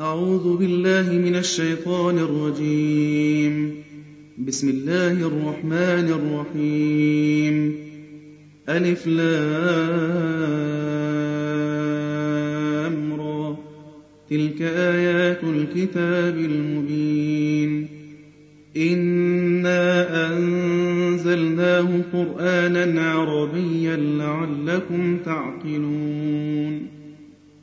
أعوذ بالله من الشيطان الرجيم. بسم الله الرحمن الرحيم. ألف لام را. تلك آيات الكتاب المبين. إنا أنزلناه قرآنا عربيا لعلكم تعقلون.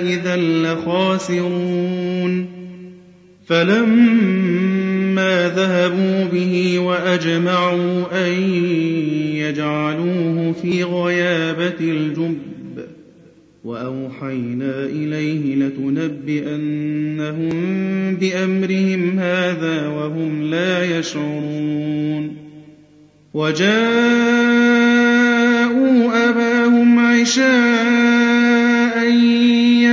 إذا لخاسرون فلما ذهبوا به وأجمعوا أن يجعلوه في غيابة الجب وأوحينا إليه لتنبئنهم بأمرهم هذا وهم لا يشعرون وجاءوا أباهم عشاء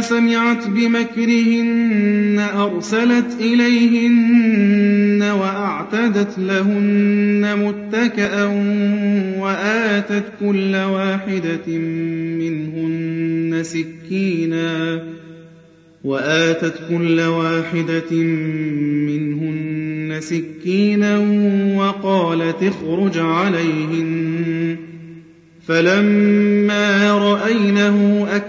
سمعت بمكرهن أرسلت إليهن وأعتدت لهن متكأ وآتت كل واحدة منهن سكينا وآتت كل واحدة منهن سكينا وقالت اخرج عليهن فلما رأينه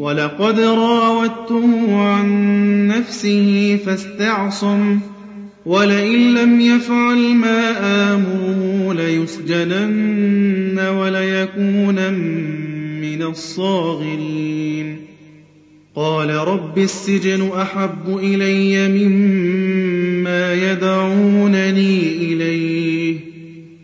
ولقد راودته عن نفسه فاستعصم ولئن لم يفعل ما آمره ليسجنن وليكونن من الصاغرين. قال رب السجن أحب إلي مما يدعونني إليه.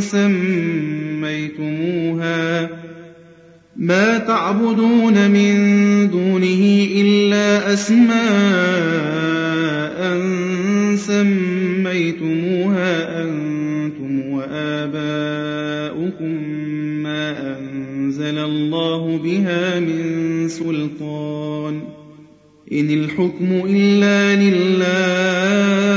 سميتموها. ما تعبدون من دونه إلا أسماء سميتموها أنتم وآباؤكم ما أنزل الله بها من سلطان. إن الحكم إلا لله.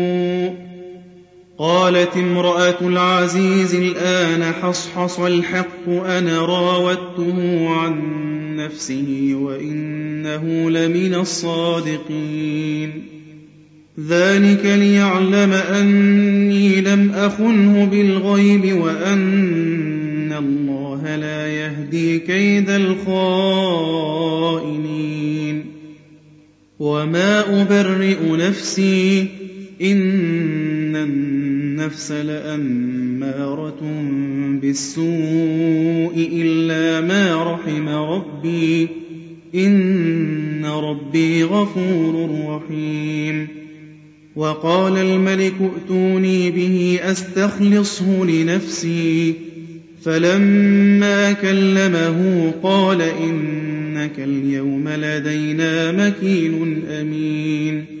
قالت امرأة العزيز الآن حصحص الحق أنا راودته عن نفسه وإنه لمن الصادقين. ذلك ليعلم أني لم أخنه بالغيب وأن الله لا يهدي كيد الخائنين. وما أبرئ نفسي إن النفس لأمارة بالسوء إلا ما رحم ربي إن ربي غفور رحيم. وقال الملك ائتوني به أستخلصه لنفسي فلما كلمه قال إنك اليوم لدينا مكين أمين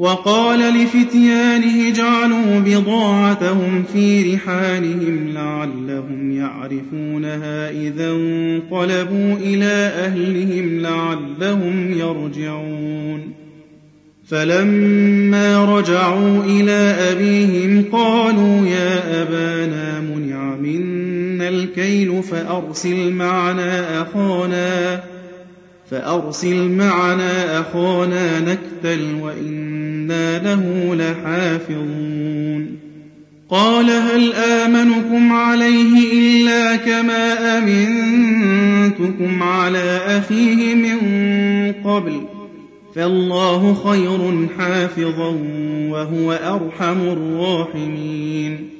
وقال لفتيانه اجعلوا بضاعتهم في رحالهم لعلهم يعرفونها إذا انقلبوا إلى أهلهم لعلهم يرجعون. فلما رجعوا إلى أبيهم قالوا يا أبانا منع منا الكيل فأرسل معنا أخانا فأرسل معنا أخانا نكتل وإنا له لحافظون قال هل آمنكم عليه إلا كما أمنتكم على أخيه من قبل فالله خير حافظا وهو أرحم الراحمين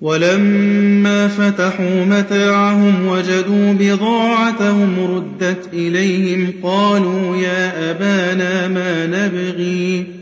ولما فتحوا متاعهم وجدوا بضاعتهم ردت إليهم قالوا يا أبانا ما نبغي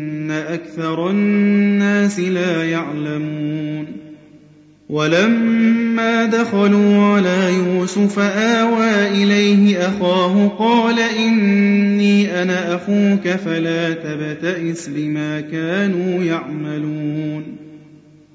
أكثر الناس لا يعلمون. ولما دخلوا على يوسف آوى إليه أخاه قال إني أنا أخوك فلا تبتئس بما كانوا يعملون.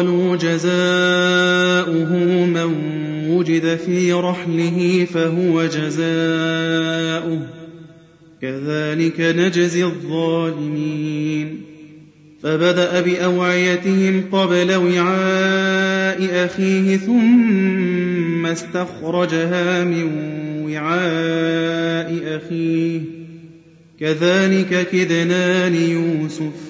قالوا جزاؤه من وجد في رحله فهو جزاؤه. كذلك نجزي الظالمين. فبدأ بأوعيتهم قبل وعاء أخيه ثم استخرجها من وعاء أخيه. كذلك كدنا ليوسف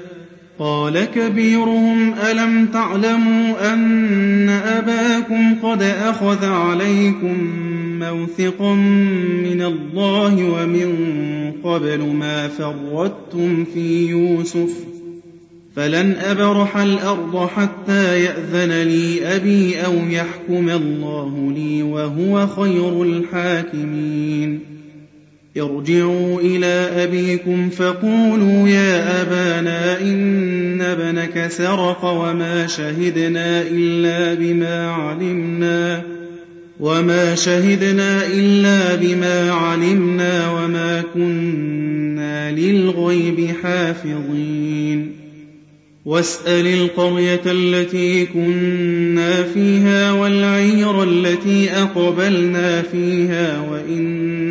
قال كبيرهم ألم تعلموا أن أباكم قد أخذ عليكم موثقا من الله ومن قبل ما فردتم في يوسف؟ فلن أبرح الأرض حتى يأذن لي أبي أو يحكم الله لي وهو خير الحاكمين. ارجعوا إلى أبيكم فقولوا يا أبانا إن ابنك سرق وما شهدنا إلا بما علمنا وما كنا للغيب حافظين. واسأل القرية التي كنا فيها والعير التي أقبلنا فيها وإنا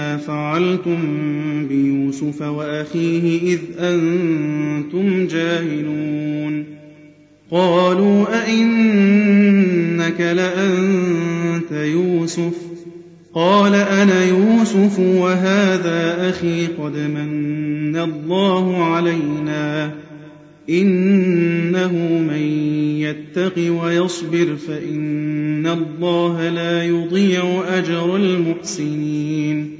ما فعلتم بيوسف وأخيه إذ أنتم جاهلون. قالوا أئنك لأنت يوسف؟ قال أنا يوسف وهذا أخي قد من الله علينا. إنه من يتق ويصبر فإن الله لا يضيع أجر المحسنين.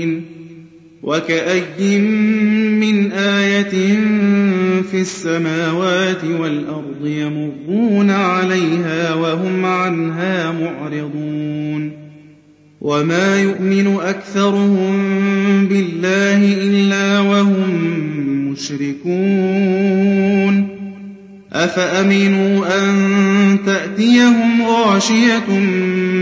وكأي من آية في السماوات والأرض يمرون عليها وهم عنها معرضون وما يؤمن أكثرهم بالله إلا وهم مشركون أفأمنوا أن تأتيهم غاشية